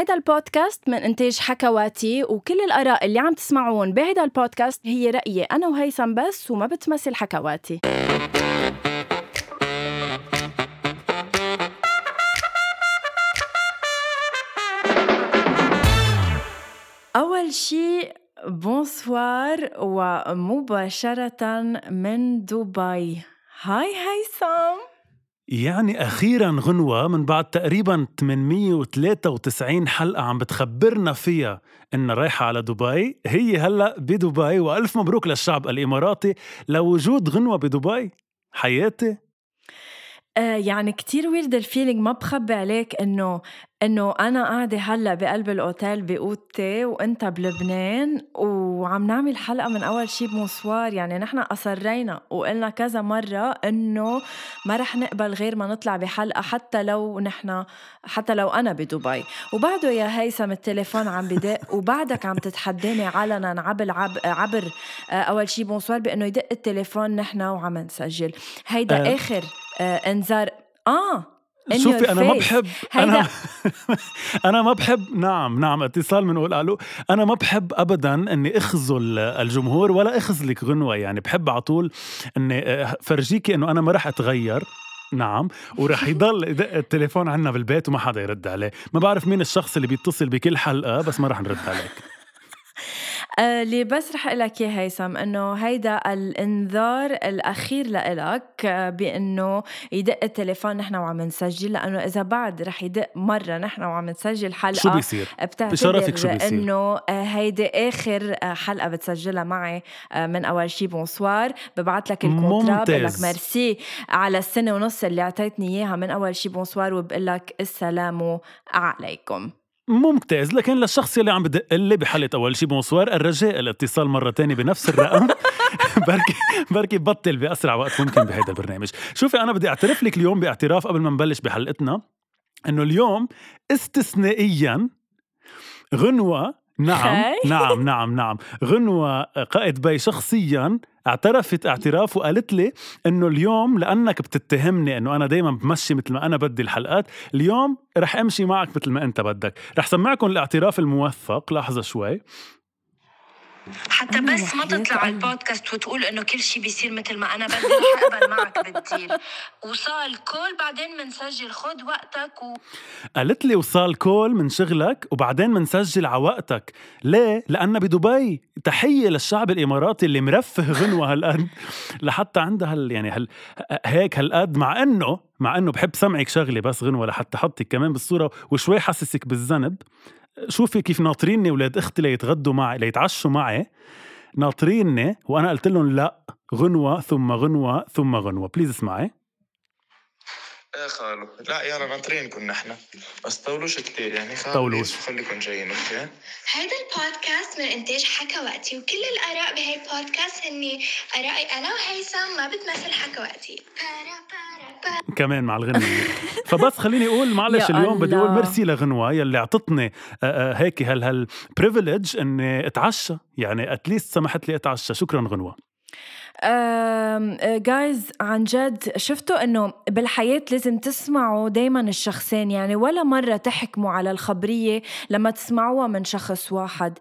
هيدا البودكاست من إنتاج حكواتي وكل الآراء اللي عم تسمعون بهيدا البودكاست هي رأيي أنا وهيثم بس وما بتمثل حكواتي. أول شي bonsoir ومباشرة من دبي. Hi هيثم. يعني أخيرا غنوة من بعد تقريبا 893 حلقة عم بتخبرنا فيها إنها رايحة على دبي. هي هلأ بدبي وألف مبروك للشعب الإماراتي. لوجود غنوة بدبي حياتي. آه يعني كتير weird ال feeling ما بخبي عليك إنه إنه أنا قاعدة هلأ بقلب الأوتيل بأوضتي وإنت بلبنان وعم نعمل حلقة من أول شي bonsoir يعني نحن أصرينا وقلنا كذا مرة إنه ما رح نقبل غير ما نطلع بحلقة حتى لو نحن حتى لو أنا بدبي. وبعده يا هيثم التليفون عم بدق وبعدك عم تتحداني علنا عبر عبر آه، أول شي بمصوار بإنه يدق التليفون نحن وعم نسجل. هيدا أه. آخر آه إنذار. آه. شوفي أنا ما بحب أنا أنا ما بحب نعم نعم اتصال بنقول ألو. أنا ما بحب ابدا إني أخذل الجمهور ولا أخذلك غنوة. يعني بحب على طول إني آه، فرجيكي إنه أنا ما رح أتغير. نعم. ورح يضل يدق التليفون عنا بالبيت وما حدا يرد عليه. ما بعرف مين الشخص اللي بيتصل بكل حلقة بس ما رح نرد عليك. اللي بس رح أقول لك إياه هيثم إنه هيدا الإنذار الأخير لإلك آه، بإنه يدق التليفون نحن وعم نسجل لأنه إذا بعد رح يدق مرة نحن وعم نسجل حلقة شو بيصير؟ بشرفك شو بيصير؟ إنه آه، هيدي آخر حلقة بتسجلها معي من أول شي bonsoir ببعث لك ال contrat بقول لك ميرسي على السنة ونص اللي أعطيتني إياها من أول شي bonsoir وبقول لك السلام عليكم ممتاز لكن للشخص اللي عم بدق لي بحلقه أول شيء bonsoir الرجاء الاتصال مرة تانية بنفس الرقم. بركي بركي بطل بأسرع وقت ممكن بهذا البرنامج. شوفي أنا بدي أعترف لك اليوم باعتراف قبل ما نبلش بحلقتنا إنه اليوم استثنائيا غنوة نعم نعم نعم نعم. غنوة قائد بي شخصيا اعترفت اعتراف وقالت لي إنه اليوم لأنك بتتهمني إنه أنا دائما بمشي مثل ما أنا بدي الحلقات اليوم رح أمشي معك مثل ما أنت بدك. رح سمعكم الاعتراف الموثق لحظة شوي. حتى بس ما تطلع على البودكاست وتقول إنه كل شيء بيصير مثل ما أنا بدي رح اقبل معك بالديل وصال كول بعدين بنسجل خد وقتك و... قالت لي وصال كول من شغلك وبعدين بنسجل على وقتك. ليه؟ لأنها بدبي. تحية للشعب الإماراتي اللي مرفه غنوة هالقد. لحتى عندها هال يعني هال هيك هالقد. مع إنه مع إنه بحب سمعك شغلة بس غنوة لحتى حطك كمان بالصورة وشوي حسسك بالذنب. شوفي كيف ناطريني ولاد أختي ليتغدوا معي ليتعشوا معي. ناطريني وأنا قلت لهم لا غنوة ثم غنوة ثم غنوة. بليز اسمعي. إيه خالو. لا يلا ناطرينكم نحن بس طولوش كتير يعني. خالو طولوش. خليكم جايين okay؟ هذا البودكاست من إنتاج حكواتي وكل الآراء بهي البودكاست هني آرائي أنا وهيثم ما بتمثل حكواتي كمان مع الغنية فبس خليني أقول معلش اليوم بدي أقول ميرسي لغنوة يلي أعطتني هيك هال هال إني أتعشى. يعني at least سمحت لي أتعشى. شكرا غنوة. جايز عن جد شفتوا إنه بالحياة لازم تسمعوا دايما الشخصين يعني ولا مرة تحكموا على الخبرية لما تسمعوها من شخص واحد.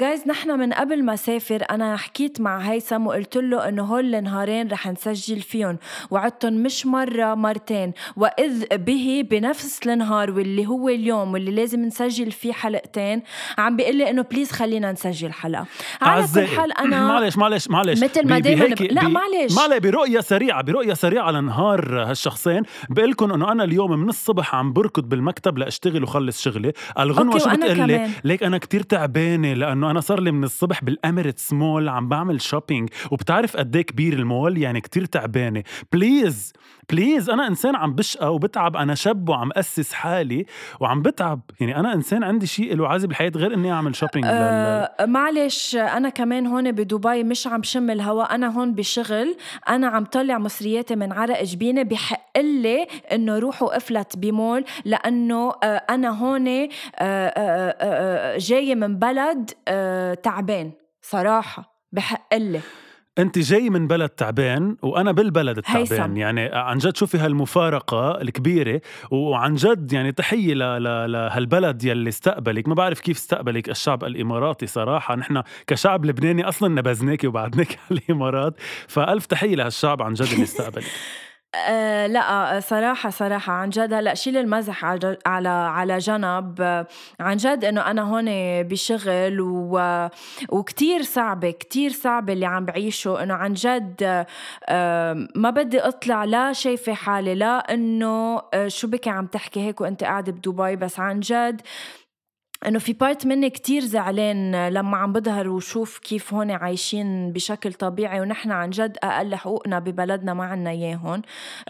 جايز نحن من قبل ما سافر أنا حكيت مع هيثم وقلت له إنه هول النهارين رح نسجل فيهم وعدتهم مش مرة مرتين. وإذ به بنفس النهار واللي هو اليوم واللي لازم نسجل فيه حلقتين عم بيقول لي إنه بليز خلينا نسجل حلقة. على كل حال أنا معلش معلش معلش. مثل ما ما دايما ب... لا معلش. معلش برؤية سريعة برؤية سريعة على نهار هالشخصين. بقول لكم إنه أنا اليوم من الصبح عم بركض بالمكتب لأشتغل وخلص شغلي. الغنوة شو بتقول لي ليك أنا كتير تعبانة لأنه أنا صار لي من الصبح بال Emirates Mall عم بعمل shopping وبتعرف قد إيه كبير المول؟ يعني كتير تعبانة. please please أنا إنسان عم بشقى وبتعب. أنا شاب وعم أسس حالي وعم بتعب. يعني أنا إنسان عندي شيء له عازة بالحياة غير إني أعمل shopping أه لل... معلش أنا كمان هون بدبي مش عم شم الهواء. أنا هون بشغل أنا عم طلع مصرياتي من عرق جبيني بحق لي إنه روحوا افلت بمول لأنه آه، أنا هون آه، آه، جاية من بلد تعبان صراحة بحق لي أنت جاي من بلد تعبان وأنا بالبلد التعبان. هيثم. يعني عن جد شوفي هالمفارقة الكبيرة وعن جد يعني تحية ل- ل- لهالبلد يلي استقبلك. ما بعرف كيف استقبلك الشعب الإماراتي صراحة. نحن كشعب لبناني أصلا نبذناكي وبعدناك على الإمارات. فألف تحية لهالشعب عن جد اللي استقبلك. أه لا صراحة صراحة عن جد هلأ شيل المزح على على جنب. آه، عن جد إنه أنا هون بشغل و وكتير صعبة كتير صعبة اللي عم بعيشه. إنه عن جد آه، ما بدي أطلع لا شايفة حالي لا إنه آه، شو بك عم تحكي هيك وأنت قاعد بدبي. بس عن جد إنه في بارت مني كتير زعلان لما عم بظهر وشوف كيف هون عايشين بشكل طبيعي ونحن عن جد أقل حقوقنا ببلدنا ما عنا اياهم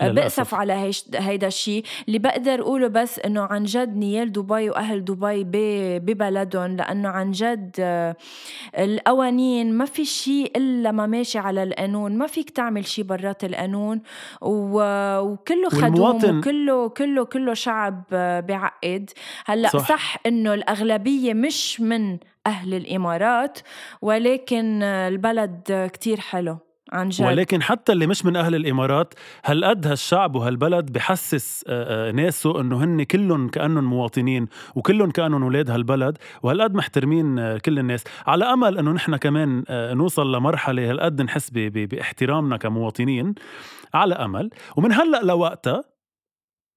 للأسف. بأسف على هيش هيدا الشيء اللي بقدر أقوله بس إنه عن جد نيال دبي وأهل دبي ببلدهم لأنه عن جد آه، القوانين ما في شيء إلا ما ماشي على القانون ما فيك تعمل شيء برات القانون وكله خدوم وكله كله كله شعب آه، بعقد هلأ صح. صح, صح انه الأغلبية مش من أهل الإمارات ولكن البلد كتير حلو عن جد. ولكن حتى اللي مش من أهل الإمارات هالقد هالشعب وهالبلد بحسس آه، آه، ناسه إنه هن كلهم كانهم مواطنين وكلهم كانهم أولاد هالبلد؟ وهالقد محترمين آه، كل الناس؟ على أمل إنه نحن كمان نوصل لمرحلة هالقد نحس باحترامنا كمواطنين؟ على أمل. ومن هلأ لوقتها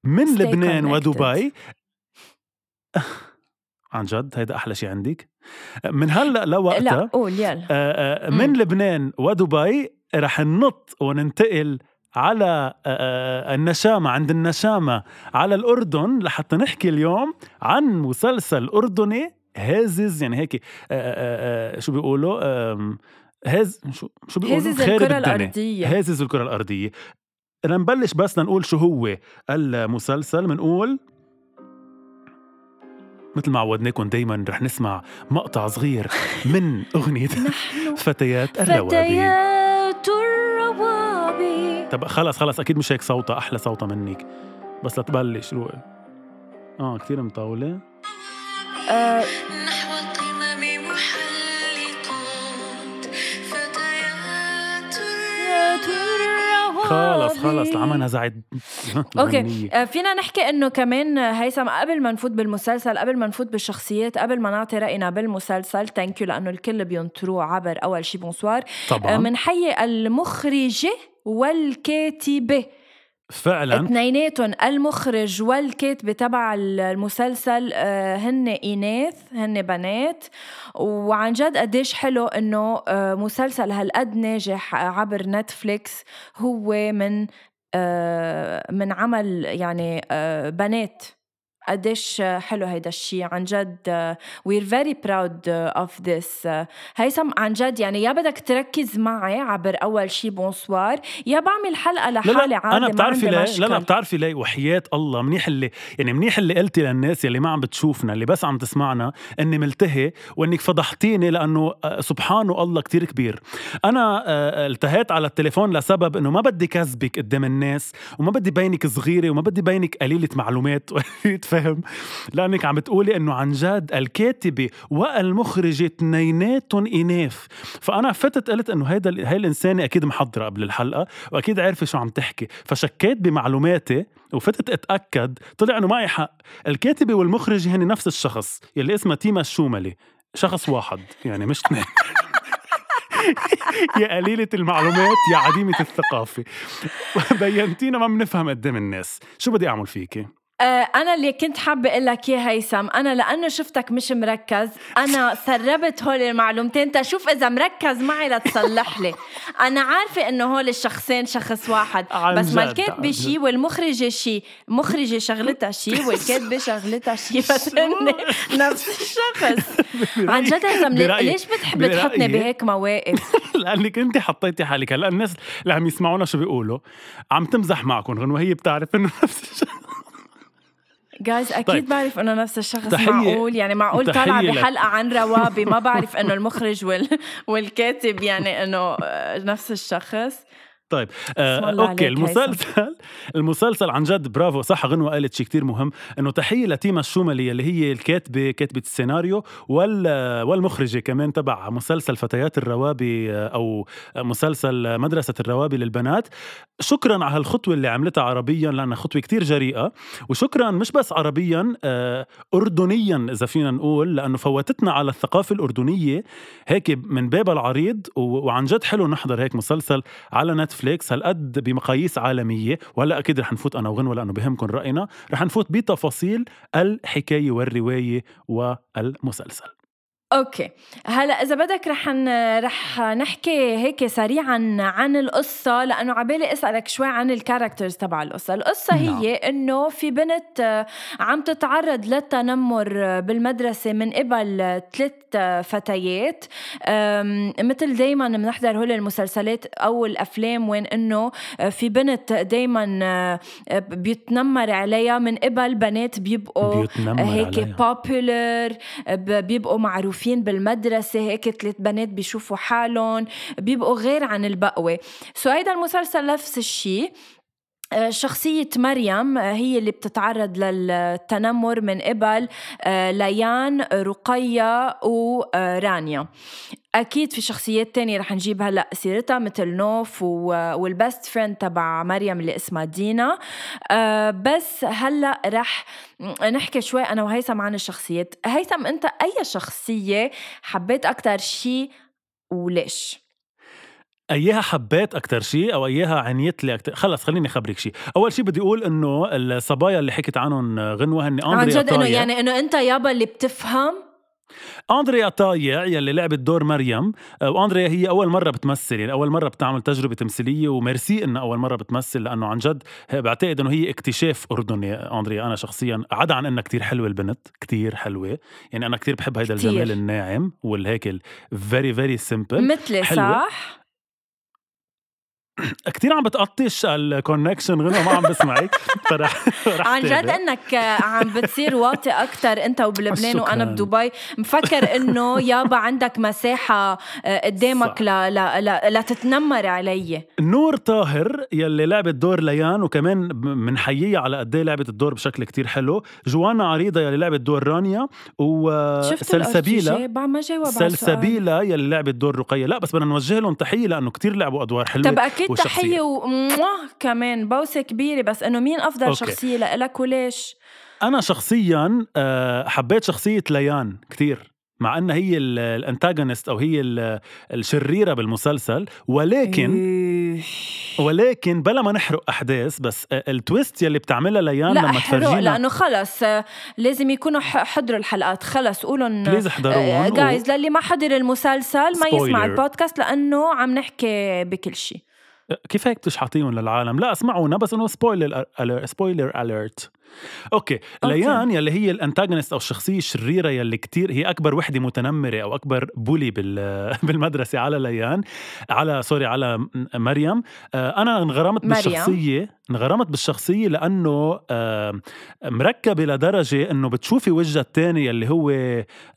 من Stay لبنان connected. ودبي عن جد هيدا أحلى شيء عندك. من هلأ لوقتها لا قول يلا. آه، آه، من. لبنان ودبي رح ننط وننتقل على آه، النشامة عند النشامة على الأردن لحتى نحكي اليوم عن مسلسل أردني هازز يعني هيك شو بيقولوا؟ هاز شو شو بيقولوا؟ خارب الكرة. الأرضية. هازز الكرة الأرضية. لنبلش بس لنقول شو هو المسلسل منقول مثل ما عودناكم دايما رح نسمع مقطع صغير من أغنية فتيات الروابي. فتيات الروابي. طب خلص خلص أكيد مش هيك صوتها أحلى صوتها منك. بس لتبلش روقي. آه كثير مطولة. آه خلص خلص العمى نزعت Okay. آه، فينا نحكي إنه كمان هيثم قبل ما نفوت بالمسلسل قبل ما نفوت بالشخصيات قبل ما نعطي رأينا بالمسلسل thank you لأنه الكل بينطروه عبر أول شي bonsoir طبعا. منحيي المخرجة والكاتبة. فعلا. اثنيناتهم المخرج والكاتبة تبع المسلسل آه، هن إناث هن بنات. وعن جد قديش حلو إنه آه، مسلسل هالقد ناجح عبر نتفليكس هو من آه، من عمل يعني بنات. قديش حلو هيدا الشيء عن جد we're very proud of this. هيثم عن جد يعني يا بدك تركز معي عبر أول شيء بونسوار يا بعمل حلقة لحالي لا عادي أنا بتعرفي ليه. لا لا بتعرفي ليه؟ وحياة الله منيح اللي يعني منيح اللي قلتي للناس يلي ما عم بتشوفنا اللي بس عم تسمعنا إني ملتهي وإنك فضحتيني لأنه آه، سبحان الله كتير كبير. أنا آه، التهيت على التليفون لسبب إنه ما بدي كذبك قدام الناس وما بدي بينك صغيرة وما بدي بينك قليلة معلومات. فهم لأنك عم بتقولي إنه عن جد الكاتبة والمخرجة اثنيناتهم إناث. فأنا فتت قلت إنه هيدا هاي الإنسانة أكيد محضرة قبل الحلقة وأكيد عارفة شو عم تحكي. فشكيت بمعلوماتي وفتت أتأكد طلع إنه معي حق. الكاتبة والمخرجة هن نفس الشخص يلي اسمها تيما الشوملي. شخص واحد يعني مش اثنين. يا قليلة المعلومات يا عديمة الثقافة. بينتينا ما بنفهم قدام الناس. شو بدي أعمل فيكي؟ آه، أنا اللي كنت حابة أقول لك يا هيثم. أنا لأنه شفتك مش مركز أنا سربت هول المعلومتين. تشوف إذا مركز معي لتصلح لي. أنا عارفة إنه هول الشخصين شخص واحد بس ما الكاتبة عن شي والمخرجة شي. المخرجة شغلتها شي والكاتبة شغلتها شي. بس هن نفس الشخص. عن جد هيثم ليش بتحب تحطني بهيك مواقف؟ لأنك أنت حطيتي حالك. هلا الناس اللي عم يسمعونا شو بيقولوا؟ عم تمزح معكم غنوة هي بتعرف إنه نفس الشيء جايز أكيد طيب. بعرف إنه نفس الشخص تحية- معقول يعني معقول طالعه. بحلقة عن روابي ما بعرف إنه المخرج وال... والكاتب يعني إنه آه، نفس الشخص طيب آه أوكي المسلسل المسلسل عن جد برافو صح غنوة قالت شيء كتير مهم إنه تحية لتيما الشوملي اللي هي الكاتبة كاتبة السيناريو وال والمخرجة كمان تبع مسلسل فتيات الروابي آه، أو مسلسل مدرسة الروابي للبنات. شكرا على هالخطوة اللي عملتها عربيا لأنها خطوة كتير جريئة. وشكرا مش بس عربيا آه اردنيا إذا فينا نقول لأنه فوتتنا على الثقافة الأردنية هيك من باب العريض وعن جد حلو نحضر هيك مسلسل على نتفليكس هالقد بمقاييس عالمية وهلأ أكيد رح نفوت أنا وغنوه لأنه بهمكم رأينا رح نفوت بتفاصيل الحكاية والرواية والمسلسل. Okay. هلا إذا بدك رح ن... رح نحكي هيك سريعا عن القصة لأنه عبالي أسألك شوي عن ال characters تبع القصة. القصة نعم. هي إنه في بنت آه، عم تتعرض للتنمر آه، بالمدرسة من قبل آه، ثلاث آه، فتيات مثل دايما بنحضر هول المسلسلات أو الافلام وين إنه آه، في بنت دايما آه، بيتنمر عليها من قبل. بنات بيبقوا هيك عليها. Popular بيبقوا معروفين. بالمدرسة هيك ثلاث بنات بيشوفوا حالهم بيبقوا غير عن البقوة. So هيدا المسلسل نفس الشيء شخصية مريم آه، هي اللي بتتعرض للتنمر من قبل آه، ليان رقية ورانيا أكيد في شخصيات تانية رح نجيب هلأ سيرتها مثل نوف وال best friend تبع مريم اللي اسمها دينا. آه، بس هلأ رح نحكي شوي أنا وهيثم عن الشخصيات. هيثم أنت أي شخصية حبيت أكتر شي وليش؟ اياها حبيت أكثر شيء أو اياها عنيت لي أكثر خلص خليني اخبرك شيء أول شيء بدي أقول إنه الصبايا اللي حكيت عنهم غنوة هن عن أندريا جد إنه طايع. يعني إنه أنت يابا اللي بتفهم؟ أندريا طايع يلي لعبت دور مريم. آه، وأندريا هي أول مرة بتمثل يعني أول مرة بتعمل تجربة تمثيلية وميرسي إنها أول مرة بتمثل لأنه عن جد بعتقد إنه هي اكتشاف أردني. أندريا أنا شخصيا عدا عن إنها كتير حلوة البنت كتير حلوة. يعني أنا كتير بحب هيدا. الجمال الناعم والهيك very very simple مثلي. صح؟ كتير عم بتقطش ال connection غنوة ما عم بسمعك فرح رح عن جد. إنك عم بتصير واطي أكثر أنت وبلبنان وأنا. بدبي. مفكر إنه يابا عندك مساحة آه، قدامك صح. ل... ل... ل... لتتنمر علي. نور طاهر يلي لعبت دور ليان وكمان بنحييها على قد إيه لعبت الدور بشكل كتير حلو. جوانا عريضة يلي لعبت دور رانيا وسلسبيلا سلسبيلا يلي لعبت دور رقية. لا بس بدنا نوجه لهم تحية لأنه كتير لعبوا أدوار حلوة. طب أكيد والشخصية. تحيه و mwah كمان بوسة كبيرة بس إنه مين أفضل okay. شخصية لإلك وليش؟ أنا شخصيا آه، حبيت شخصية ليان كتير مع أنها هي ال antagonist أو هي ال- الشريرة بالمسلسل ولكن. ولكن بلا ما نحرق أحداث بس آه، ال twist يلي بتعملها ليان لا لما تفرجينا لأنه خلص آه، لازم يكونوا حضروا الحلقات خلص قولوا please احضروهم جايز للي ما حضر المسلسل ما يسمع. البودكاست لأنه عم نحكي بكل شيء كيف هيك بتشحطيهم للعالم لا اسمعونا بس إنه spoiler spoiler alert okay. ليان يلي هي ال antagonist أو الشخصية الشريرة يلي كتير هي أكبر وحدة متنمرة أو أكبر bully بال بالمدرسة على ليان على سوري على مريم آه، أنا انغرمت مريم. بالشخصية انغرمت بالشخصية لأنه مركبة لدرجة إنه بتشوفي وجهها الثاني يلي هو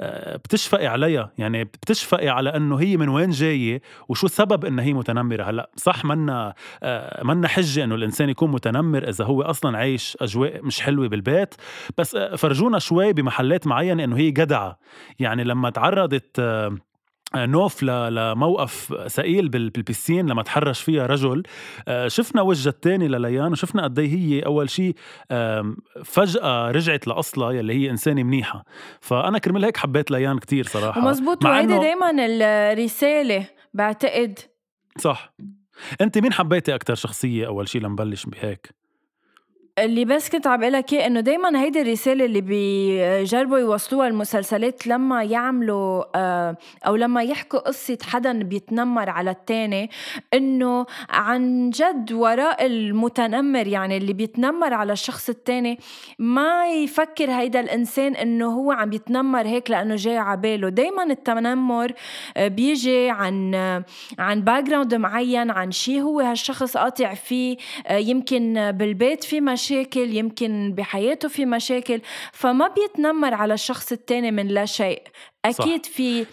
آه، بتشفقي عليها. يعني بتشفقي على إنه هي من وين جاية وشو سبب إنها هي متنمرة. هلأ صح منا آه، منا حجة إنه الإنسان يكون متنمر إذا هو أصلا عايش أجواء مش حلوة بالبيت. بس آه، فرجونا شوي بمحلات معينة إنه هي جدعة. يعني لما تعرضت نوف لموقف ثقيل بال- بالبسين لما تحرش فيها رجل. آه، شفنا وجه الثاني لليان وشفنا قد إيه هي أول شيء فجأة رجعت لأصلها يلي هي إنسانة منيحة. فأنا كرمال هيك حبيت ليان كتير صراحة. ومزبوط مع وهيدي دايما الرسالة بعتقد صح. أنت مين حبيتي أكثر شخصية أول شيء لنبلش بهيك؟ اللي بس كنت عم لك إياه إنه دائما هيدي الرسالة اللي بيجربوا يوصلوها المسلسلات لما يعملوا آه، أو لما يحكوا قصة حدا بيتنمر على التاني إنه عن جد وراء المتنمر يعني اللي بيتنمر على الشخص التاني ما يفكر هيدا الإنسان إنه هو عم بيتنمر هيك لأنه جاي على باله. دائما التنمر آه، بيجي عن آه، عن background معين عن شيء هو هالشخص قاطع فيه يمكن بالبيت في مشاكل مشاكل يمكن بحياته في مشاكل فما بيتنمر على الشخص التاني من لا شيء. أكيد صح. في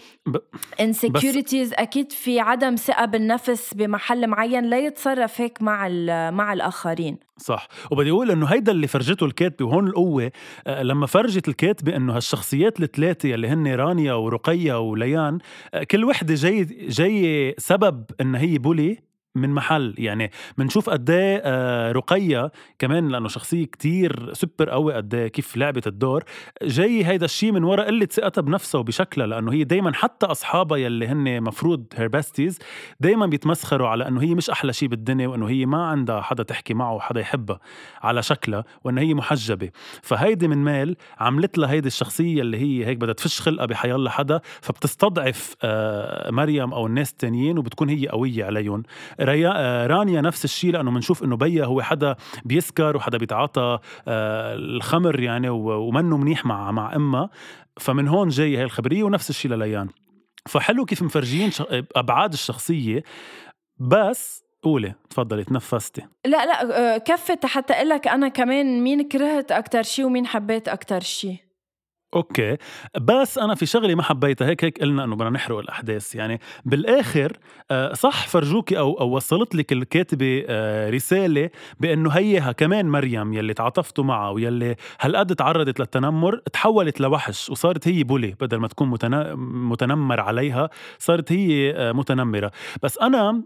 insecurities أكيد في عدم ثقة بالنفس بمحل معين لا يتصرف هيك مع مع الآخرين. صح. وبدي أقول إنه هيدا اللي فرجته الكاتبه وهون القوة آه، لما فرجت الكاتبة إنه هالشخصيات الثلاثة اللي هن رانيا ورقيه وليان آه، كل وحدة جاي جاي سبب إن هي بولي من محل. يعني بنشوف قد إيه آه، رقية كمان لأنه شخصية كتير سوبر قوي قد إيه كيف لعبت الدور. جاي هيدا الشيء من وراء قلة ثقتها بنفسها وبشكلها لأنه هي دائما حتى أصحابها يلي هن مفروض her besties دائما بيتمسخروا على إنه هي مش أحلى شيء بالدنيا وإنه هي ما عندها حدا تحكي معه وحدا يحبها على شكلها وانه هي محجبة. فهيدي من مال عملت لها هيدي الشخصية اللي هي هيك بدها تفش خلقها بحياة الله حدا فبتستضعف آه، مريم أو الناس التانيين وبتكون هي قوية عليهم. ريا آه، رانيا نفس الشيء لأنه بنشوف إنه بيا هو حدا بيسكر وحدا بيتعاطى آه، الخمر يعني ومنه منيح مع مع أمها. فمن هون جاي هاي الخبرية ونفس الشيء لليان. فحلو كيف مفرجين أبعاد الشخصية بس قولي تفضلي تنفستي. لا لا آه، كفت حتى أقول لك أنا كمان مين كرهت أكثر شيء ومين حبيت أكثر شيء. أوكي. بس أنا في شغله ما حبيتها هيك هيك قلنا إنه بدنا نحرق الأحداث. يعني بالآخر آه، صح فرجوكي أو أو وصلت لك الكاتبة آه، رسالة بأنه هيها كمان مريم يلي تعاطفتوا معها ويلي هالقد تعرضت للتنمر تحولت لوحش وصارت هي bully بدل ما تكون متنمر عليها صارت هي آه، متنمرة. بس أنا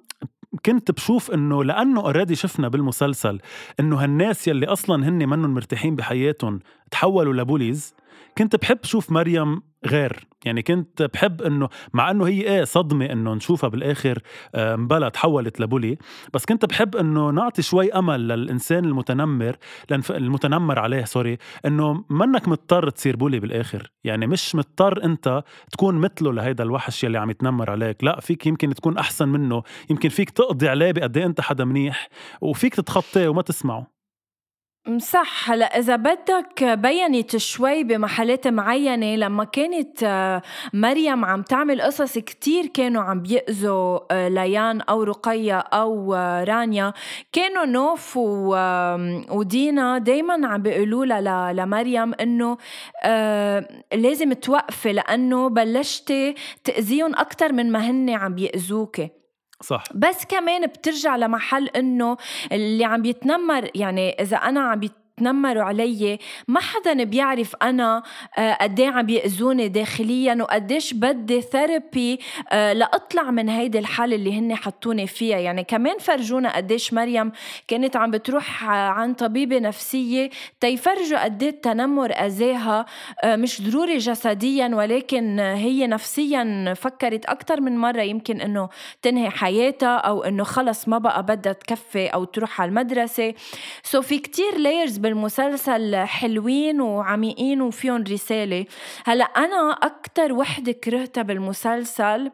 كنت بشوف إنه لأنه already شفنا بالمسلسل إنه هالناس يلي أصلا هن منهم مرتاحين بحياتهم تحولوا ل bullies كنت بحب شوف مريم غير. يعني كنت بحب إنه مع إنه هي إيه صدمة إنه نشوفها بالآخر آه، مبلا تحولت لبولي. بس كنت بحب إنه نعطي شوي أمل للإنسان المتنمر المتنمر عليه سوري إنه منك مضطر تصير بولي بالآخر. يعني مش مضطر أنت تكون مثله لهيدا الوحش يلي عم يتنمر عليك. لا فيك يمكن تكون أحسن منه. يمكن فيك تقضي عليه بقد إيه أنت حدا منيح وفيك تتخطاه وما تسمعه. صح. هلا إذا بدك بينت شوي بمحلات معينة لما كانت آه، مريم عم تعمل قصص كتير كانوا عم بيأذوا آه، ليان أو رقية أو آه، رانيا كانوا نوف ودينا دايما عم بيقولوا لها لمريم إنه لازم توقفي لأنه بلشتي تأذيهم أكثر من ما هن عم بيأذوكي صح. بس كمان بترجع لمحل إنه اللي عم بيتنمر يعني إذا أنا عم بيت تنمروا علي. ما حدا بيعرف أنا آه، قد إيه عم بيأذوني داخليا وقديش بدي ثيرابي آه، لأطلع من هيدي الحالة اللي هن حطوني فيها. يعني كمان فرجونا قديش مريم كانت عم بتروح عن طبيبة نفسية تيفرجوا قد إيه التنمر أذاها آه، مش ضروري جسديا ولكن هي نفسيا فكرت أكثر من مرة يمكن إنه تنهي حياتها أو إنه خلص ما بقى بدها تكفي أو تروح على المدرسة. so في كتير layers بالمسلسل حلوين وعميقين وفيهم رسالة. هلا أنا أكتر وحدة كرهتها بالمسلسل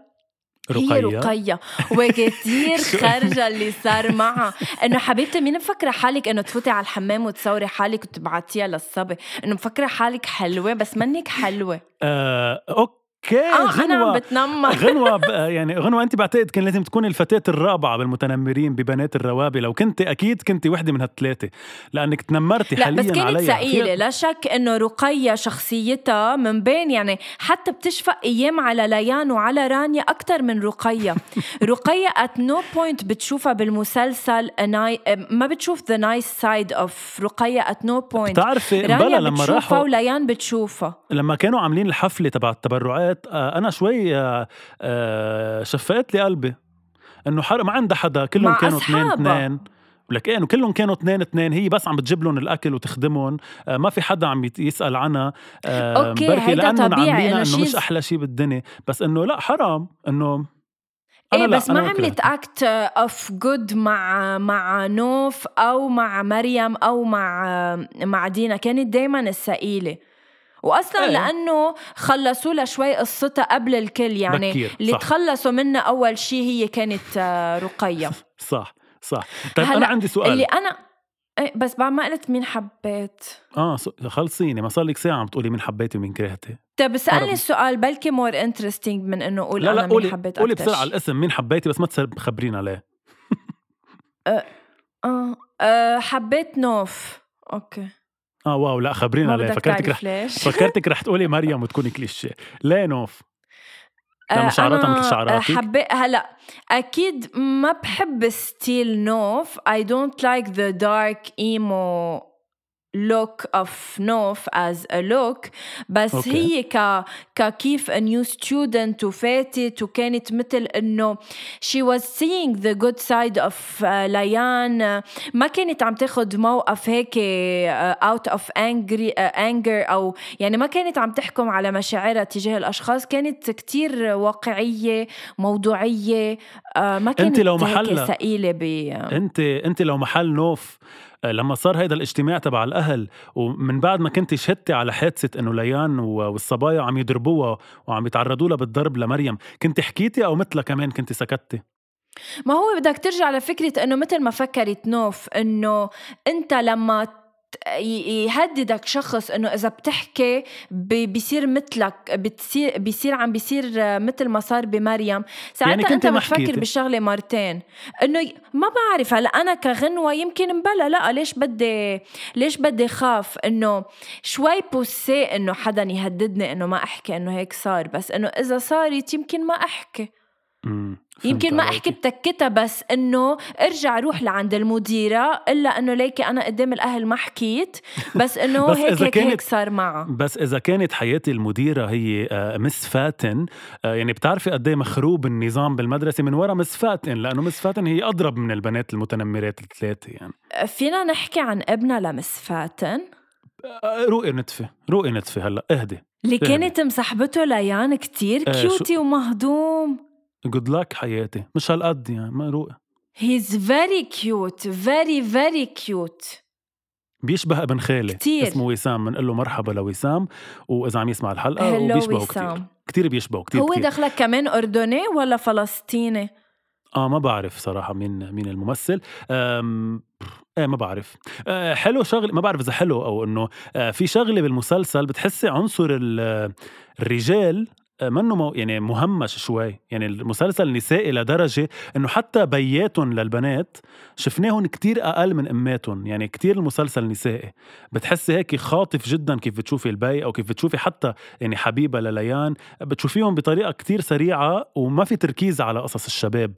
رقية. هي رقية. وكتير خرجة اللي صار معها. إنه حبيبتي مين مفكرة حالك إنه تفوتي على الحمام وتصوري حالك وتبعتيها للصبي؟ إنه مفكرة حالك حلوة بس منك حلوة. آه، okay okay آه غنوة أنا عم بتنمر. غنوة يعني غنوة أنت بعتقد كان لازم تكوني الفتاة الرابعة بالمتنمرين ببنات الروابي. لو كنت أكيد كنت وحدة من هالثلاثة. لأنك تنمرتي لا حاليا بس كانت ثقيلة. لا شك إنه رقية شخصيتها من بين يعني حتى بتشفق أيام على ليان وعلى رانيا أكثر من رقية. رقية at no point بتشوفها بالمسلسل ما بتشوف the nice side of رقية at no point بتعرفي رانيا لما راحوا وليان بتشوفها. لما كانوا عاملين الحفلة تبع التبرعات اوقات آه، أنا شوي آه، آه، شفقت لي قلبي. إنه حر ما عندها حدا كلهم كانوا اثنين اثنين. ولك إيه كلهم كانوا اثنين اثنين هي بس عم بتجيب لهم الأكل وتخدمهم. ما في حدا عم يسأل عنها. okay بركي لأنه عاملينها إنه مش أحلى شيء بالدنيا. بس إنه لا حرام. إنه إيه بس ما عملت act of good مع مع نوف أو مع مريم أو مع مع دينا. كانت دايما الثقيله واصلا إيه. لأنه خلصوا لها شوي قصتها قبل الكل يعني بكير. اللي صح. تخلصوا منها أول شيء هي كانت آه، رقية. صح صح. طيب أنا عندي سؤال. اللي أنا إيه بس بعد ما قلت مين حبيت؟ آه خلصيني. ما صار لك ساعة عم تقولي مين حبيتي ومين كرهتي طيب اسألني السؤال بلكي more interesting من إنه أقول لا لا أنا مين حبيت قولي بسرعة الاسم مين حبيتي بس ما تخبرينا عليه. أه, آه, آه حبيت نوف. okay. آه wow لا خبرينا ليه فكرتك رح ليش. فكرتك رح تقولي مريم وتكوني كليشيه. ليه نوف لأنه آه، شعراتها أنا مثل شعراتك؟ حبي هلا أكيد ما بحب style نوف. I don't like the dark emo look of نوف as a look بس okay. هي ك ك، كيف a new student وفاتت وكانت مثل إنه she was seeing the good side of uh, ليان ما كانت عم تاخد موقف هيك uh, out of angry, uh, anger أو يعني ما كانت عم تحكم على مشاعرها تجاه الأشخاص. كانت كتير واقعية موضوعية uh, ما كانت لو هيك محلها- ثقيلة ب انت أنت لو محل نوف لما صار هيدا الاجتماع تبع الأهل ومن بعد ما كنت شهدتي على حادثة إنه ليان والصبايا عم يضربوها وعم يتعرضوا لها بالضرب لمريم كنت حكيتي أو مثلها كمان كنت سكتي؟ ما هو بدك ترجع لفكرة إنه مثل ما فكرت نوف إنه أنت لما يهددك شخص إنه إذا بتحكي بيصير مثلك بتصير بيصير عم بيصير مثل ما صار بمريم ساعتها يعني أنت بتفكر. بالشغله مرتين إنه ما بعرف هلا أنا كغنوة يمكن مبلا لا ليش بدي ليش بدي خاف إنه شوي بوسي إنه حدا يهددني إنه ما أحكي إنه هيك صار بس إنه إذا صارت يمكن ما أحكي. يمكن ما. أحكي بتكتها بس إنه ارجع روح لعند المديرة إلا إنه ليكي أنا قدام الأهل ما حكيت بس إنه بس هيك إذا هيك هيك كانت- صار معها بس إذا كانت حياتي المديرة هي آه، Miss فاتن آه، يعني بتعرفي قد إيه مخروب النظام بالمدرسة من ورا Miss فاتن لأنه Miss فاتن هي أضرب من البنات المتنمرات الثلاثة يعني. فينا نحكي عن ابنها ل Miss فاتن؟ آه، روقي نتفه روقي نتفه هلأ اهدي اللي. كانت مصاحبته ليان كتير آه، cutie ومهضوم. good luck حياتي مش هالقد يعني ما روقي he's very cute very very cute بيشبه ابن خالي كتير. اسمه وسام بنقول له مرحبا لوسام وإذا عم يسمع الحلقة وبيشبهه وسام. كتير كتير بيشبهه كتير هو. دخلك كمان أردني ولا فلسطيني آه ما بعرف صراحة مين مين الممثل. إيه ما بعرف أه حلو شغله ما بعرف إذا حلو أو إنه أه في شغلة بالمسلسل بتحسي عنصر ال- الرجال آه، منه مو يعني مهمش شوي. يعني المسلسل نسائي لدرجة إنه حتى بياتهم للبنات شفناهم كتير أقل من أماتهم. يعني كتير المسلسل نسائي. بتحسي هيك خاطف جدا كيف بتشوفي البي أو كيف بتشوفي حتى يعني حبيبة لليان. بتشوفيهم بطريقة كتير سريعة وما في تركيز على قصص الشباب.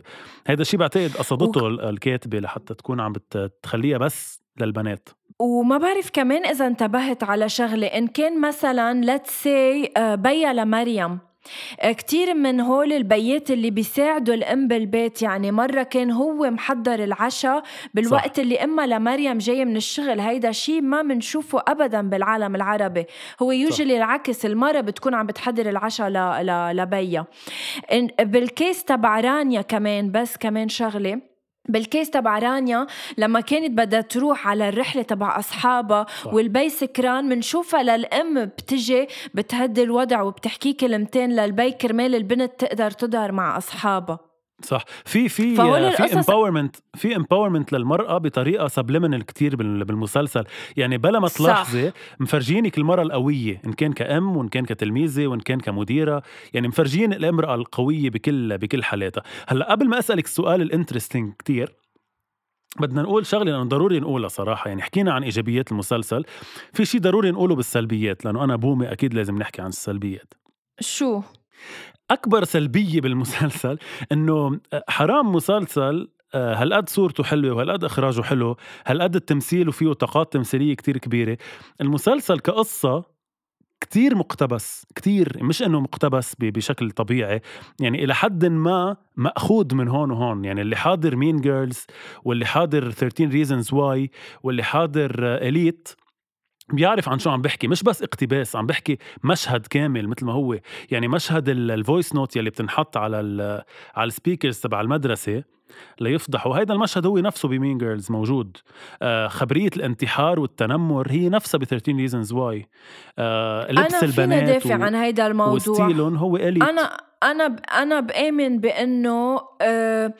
هيدا الشيء بعتقد قصدته ال- الكاتبة لحتى تكون عم بتخليها بس للبنات. وما بعرف كمان إذا انتبهت على شغلة. إن كان مثلا let's say آه، بيا لمريم. كتير من هول البيات اللي بيساعدوا الأم بالبيت يعني مرة كان هو محضر العشاء بالوقت صح. اللي إما لمريم جاية من الشغل هيدا شيء ما منشوفه أبدا بالعالم العربي. هو يوجلي العكس المرة بتكون عم بتحضر العشاء ل... ل... لبيا. بالكيس تبع رانيا كمان بس كمان شغلة. بالكيس تبع رانيا لما كانت بدها تروح على الرحلة تبع أصحابها صح. والبي سكران منشوفها للأم بتجي بتهدي الوضع وبتحكي كلمتين للبي كرمال البنت تقدر تظهر مع أصحابها صح. في في في empowerment في empowerment للمرأة بطريقة subliminal كتير بال- بالمسلسل. يعني بلا ما. تلاحظي مفرجينك المرأة القوية إن كان كأم وإن كان كتلميذة وإن كان كمديرة. يعني مفرجين الامرأة القوية بكل بكل حالاتها. هلأ قبل ما أسألك السؤال ال interesting كتير بدنا نقول شغلة لأنه ضروري نقولها صراحة. يعني حكينا عن إيجابيات المسلسل. في شيء ضروري نقوله بالسلبيات لأنه أنا بومي أكيد لازم نحكي عن السلبيات. شو؟ أكبر سلبية بالمسلسل إنه حرام مسلسل آه، هالقد صورته حلوة وهالقد إخراجه حلو؟ هالقد التمثيل وفيه طاقات تمثيلية كتير كبيرة؟ المسلسل كقصة كتير مقتبس كتير مش إنه مقتبس بشكل طبيعي يعني إلى حد ما مأخوذ من هون وهون يعني اللي حاضر Mean Girls واللي حاضر 13 Reasons Why واللي حاضر Elite بيعرف عن شو عم بحكي مش بس اقتباس عم بحكي مشهد كامل مثل ما هو. يعني مشهد ال voice note يلي بتنحط على ال على ال speakers تبع المدرسة ليفضحوا. هيدا المشهد هو نفسه ب Mean Girls موجود. آه خبرية الانتحار والتنمر هي نفسها ب 13 Reasons Why آه لبس أنا البنات دافع عن هيدا الموضوع. وستيلهم هو Elite أنا أنا ب- أنا بآمن بأنه آه،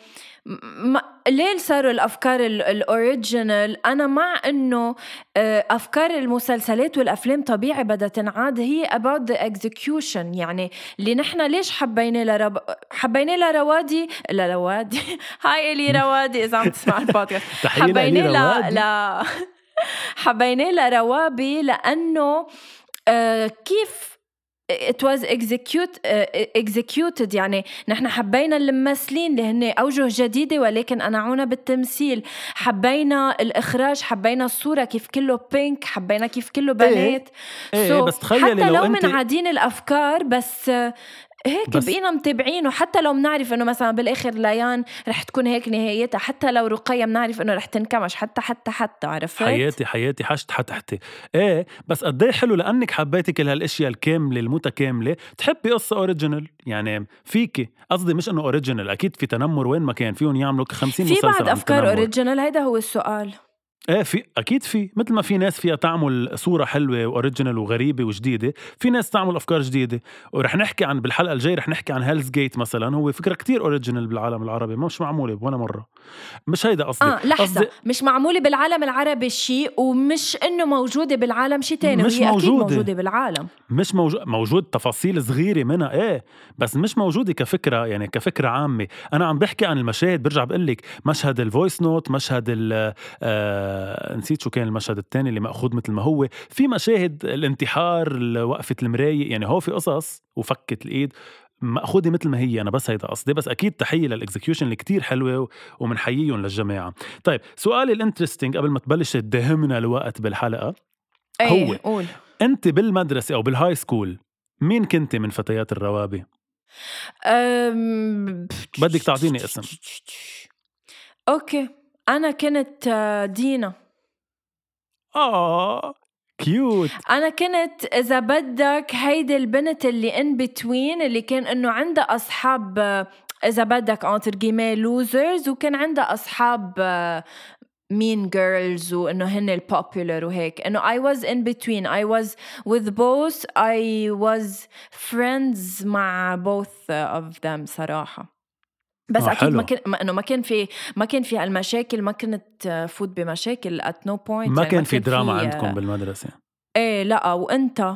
ما ليه صاروا الأفكار ال- ال original أنا مع إنه آه، أفكار المسلسلات والأفلام طبيعي بدها تنعاد. هي about the execution. يعني اللي نحن ليش حبينا لرب... حبينا لروادي لروادي؟ هاي إلي روادي إذا عم تسمع البودكاست. حبينا ل... ل... حبيناه لروابي لأنه آه كيف it was execute uh, executed. يعني نحن حبينا الممثلين اللي هن أوجه جديدة ولكن أنعونا بالتمثيل. حبينا الإخراج حبينا الصورة كيف كله بينك حبينا كيف كله بنات. إيه, إيه so بس تخيلي حتى لو لو أنت من عادين الأفكار بس آه، هيك بقينا متابعينه. حتى لو بنعرف إنه مثلا بالآخر ليان رح تكون هيك نهايتها حتى لو رقية بنعرف إنه رح تنكمش. حتى حتى حتى عرفت؟ حياتي حياتي. حشت حتحتي إيه بس قد إيه حلو لأنك حبيتي كل هالأشياء الكاملة المتكامله تحبي قصة اوريجينال يعني فيكي. قصدي مش إنه اوريجينال أكيد في تنمر وين ما كان. فيهم يعملوا 50 في بعد أفكار. original هيدا هو السؤال. إيه في أكيد في. مثل ما في ناس فيها تعمل صورة حلوة و original وغريبة وجديدة في ناس تعمل أفكار جديدة. ورح نحكي عن بالحلقة الجاية رح نحكي عن Hell's Gate مثلا هو فكرة كتير original بالعالم العربي مش معمولة ولا مرة. مش هيدا قصدي. آه لحظة. قصدي مش معمولة بالعالم العربي شيء ومش إنه موجودة بالعالم شيء تاني مش وهي أكيد موجودة. موجودة بالعالم. مش موجود موجود تفاصيل صغيرة منها إيه بس مش موجودة كفكرة يعني كفكرة عامة. أنا عم بحكي عن المشاهد برجع بقول لك مشهد ال voice note مشهد ال آه نسيت شو كان المشهد الثاني اللي مأخوذ مثل ما هو. في مشاهد الانتحار وقفة المراية يعني هو في قصص وفكه الإيد. مأخوذة مثل ما هي أنا بس هيدا قصدي بس أكيد تحية لل execution اللي كتير حلوة ومنحييهم للجماعة طيب سؤالي ال interesting قبل ما تبلش تداهمنا الوقت بالحلقة إيه هو. قول أنت بالمدرسة أو بال high school مين كنت من فتيات الروابي؟ أم... بدك تعطيني اسم. okay أنا كنت آه، دينا آه cute أنا كنت إذا بدك هيدي البنت اللي in between اللي كان إنه عندها أصحاب إذا بدك انتر جيمي losers وكان عندها أصحاب mean girls وإنه هن ال popular وهيك. إنه I was in between I was with both I was friends مع both of them صراحة. بس آه، أكيد ما حلو. كان ما إنه ما كان في ما كان في هالمشاكل ما كنت آه، فوت بمشاكل at no point ما كان في دراما آه، عندكم بالمدرسة إيه لا وأنت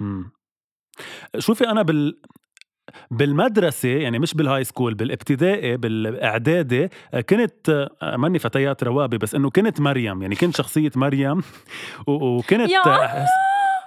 مم. شوفي أنا بال بالمدرسة يعني مش بال high school بالابتدائي بالإعدادي آه، كنت آه، ماني فتيات روابي بس إنه كنت مريم يعني كنت شخصية مريم وكنت آه،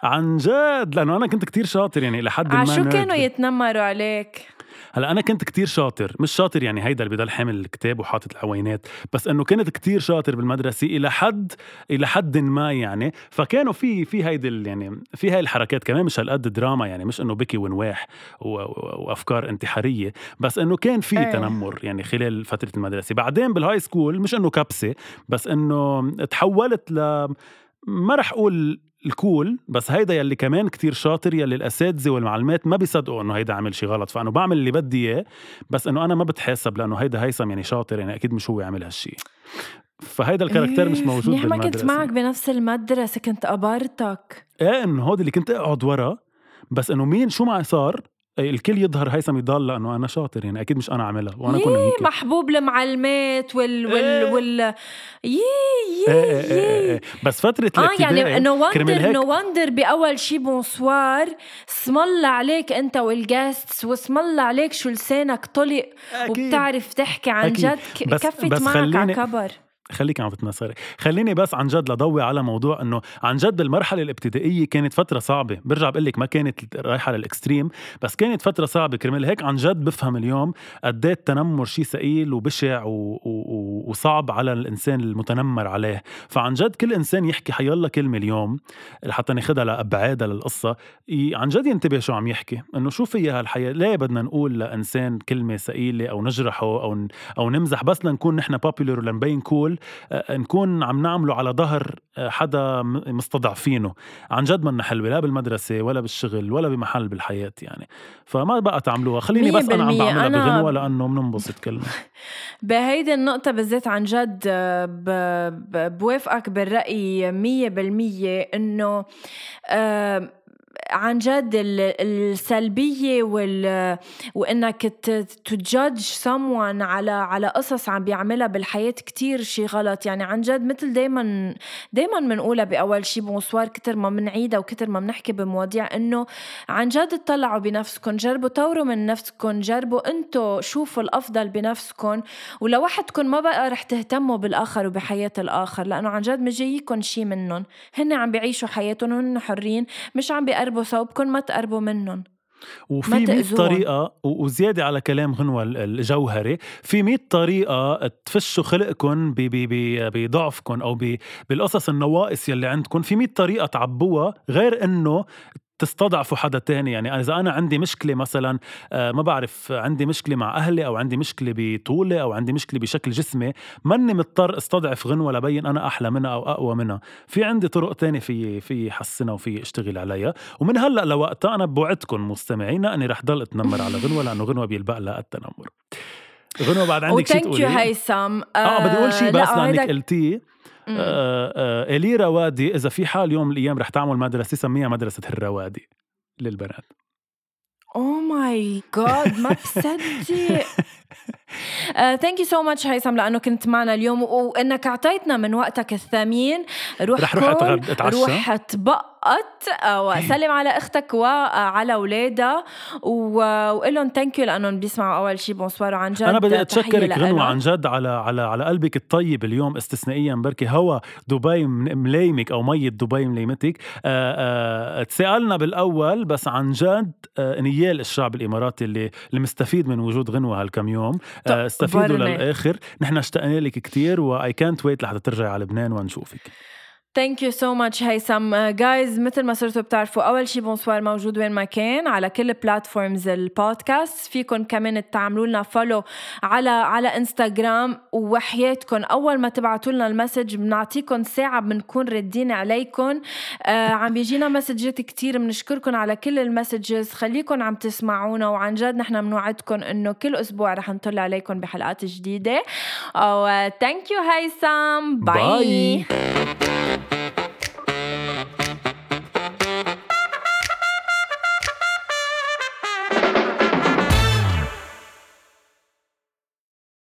عن جد لأنه أنا كنت كتير شاطر يعني لحد ما شو nerd. كانوا يتنمروا عليك هلا أنا كنت كتير شاطر مش شاطر يعني هيدا اللي بضل حامل الكتاب وحاطط العوينات بس إنه كنت كتير شاطر بالمدرسة إلى حد إلى حد ما يعني فكانوا في في هيدي يعني في هاي الحركات كمان مش هالقد دراما يعني مش إنه بكي ونواح وأفكار انتحارية بس إنه كان في إيه. تنمر يعني خلال فترة المدرسة بعدين بال high school مش إنه كبسة بس إنه تحولت ل ما رح أقول الكول بس هيدا يلي كمان كتير شاطر يلي الأساتذة والمعلمات ما بيصدقوا إنه هيدا عمل شي غلط. فانه بعمل اللي بدي إياه بس إنه أنا ما بتحاسب لأنه هيدا هيثم يعني شاطر يعني أكيد مش هو عمل هالشي. فهيدا الكاركتير مش إيه، موجود منيح ما كنت معك بنفس المدرسة كنت قبرتك إيه إنه هودي اللي كنت أقعد ورا بس إنه مين شو معي صار الكل يظهر هيثم يضل لأنه أنا شاطر يعني أكيد مش أنا عاملها وأنا كنا هيك محبوب المعلمات وال وال إيه. وال يي يي إيه إيه إيه يي إيه. بس فترة آه يعني نو وندر نو وندر بأول شي بونسوار اسم الله عليك أنت والجاستس واسم الله عليك شو لسانك طلق. وبتعرف تحكي عن أكيد. جد كفت بس معك على كبر خليك عم تتنصري خليني بس عن جد لضوي على موضوع إنه عن جد بالمرحله الابتدائية كانت فترة صعبة. برجع بقول لك ما كانت رايحة للإكستريم بس كانت فترة صعبة كرمال. هيك عن جد بفهم اليوم قد إيه التنمر شيء ثقيل وبشع و... و... وصعب على الإنسان المتنمر عليه. فعن جد كل إنسان يحكي حيالله كلمة اليوم حتى ناخدها لأبعادها للقصة ي... عن جد ينتبه شو عم يحكي. إنه شو فيها هالحياة؟ ليه بدنا نقول لإنسان كلمة ثقيلة أو نجرحه أو. أو نمزح؟ بس لنكون نحن بوبيلر ولنبين كول آه، نكون عم نعمله على ظهر آه، حدا مستضعفينه. عن جد منا حلوة لا بالمدرسة ولا بالشغل ولا بمحل بالحياة يعني. فما بقى تعملوها. خليني بس أنا عم. بعملها أنا بغنوة لأنه بننبسط كلنا. بهيدي النقطة بالذات عن جد آه، ب- بوافقك مية بالمية إنه آه، عن جد السلبية وال وإنك تجادج someone على على قصص عم بيعملها بالحياة كتير شي غلط. يعني عن جد مثل دايما دايما بنقولها بأول شي بونسوار كتر ما بنعيدها وكتر ما بنحكي بمواضيع إنه عن جد اطلعوا بنفسكم جربوا طوروا من نفسكم جربوا انتو شوفوا الأفضل بنفسكم ولوحدكم ما بقى رح تهتموا بالآخر وبحياة الآخر لأنه عن جد مش جايكم شي منهم هن عم بيعيشوا حياتهم وهن حرين مش عم بيقربوا ثوبكم ما تقربوا منهم. وفي 100 طريقة وزيادة على كلام غنوة الجوهري في 100 طريقة تفشوا خلقكم بضعفكم أو بالقصص النواقص يلي عندكم. في 100 طريقة تعبوها غير إنه تستضعفوا حدا تاني. يعني إذا أنا عندي مشكلة مثلا آه، ما بعرف عندي مشكلة مع أهلي أو عندي مشكلة بطولي أو عندي مشكلة بشكل جسمي ماني مضطر أستضعف غنوة لبين أنا أحلى منها أو أقوى منها. في عندي طرق تانية في في حسنها وفي اشتغل عليها. ومن هلأ لوقتها أنا بوعدكم مستمعينا أني رح ضل أتنمر على غنوة لأنه غنوة بيلبق لها التنمر. غنوة بعد عندك شيء تقولي؟ هيثم آه بدي أقول شيء بس لأنك قلتيه. آه آه إلي روابي؟ إذا في حال يوم من الأيام رح تعمل مدرسة سميها مدرسة الروابي للبنات. oh my God ما بصدق. thank you so much هيثم لأنه كنت معنا اليوم وإنك أعطيتنا من وقتك الثمين. روح رح روح أتعشى. روح تبقط وسلم على أختك وعلى اولادها وقول لهم ثانك يو لأنهم بيسمعوا أول شيء بونسوار عن جد. أنا بدي اتشكرك غنوة عن جد على على على قلبك الطيب اليوم استثنائيا. بركي هوا دبي مليمك أو مية دبي مليمتك. تسألنا بالأول بس عن جد نيال الشعب الإماراتي اللي المستفيد من وجود غنوة هالكم يوم. استفيدوا للآخر. نحن اشتقنا لك كثير واي كانت ويت لحتى ترجعي على لبنان ونشوفك. ثانك يو سو ماتش هيثم جايز مثل ما صرتوا بتعرفوا أول شي بونسوار موجود وين ما كان على كل بلاتفورمز البودكاست فيكم كمان تعملوا لنا فولو على على انستغرام وحياتكم أول ما تبعتوا لنا ال message بنعطيكم ساعة بنكون ردين عليكم. آه عم بيجينا مسجات كتير بنشكركم على كل ال messages. خليكم عم تسمعونا وعن جد نحن بنوعدكم إنه كل أسبوع رح نطلع عليكم بحلقات جديدة. thank you هيثم bye, bye.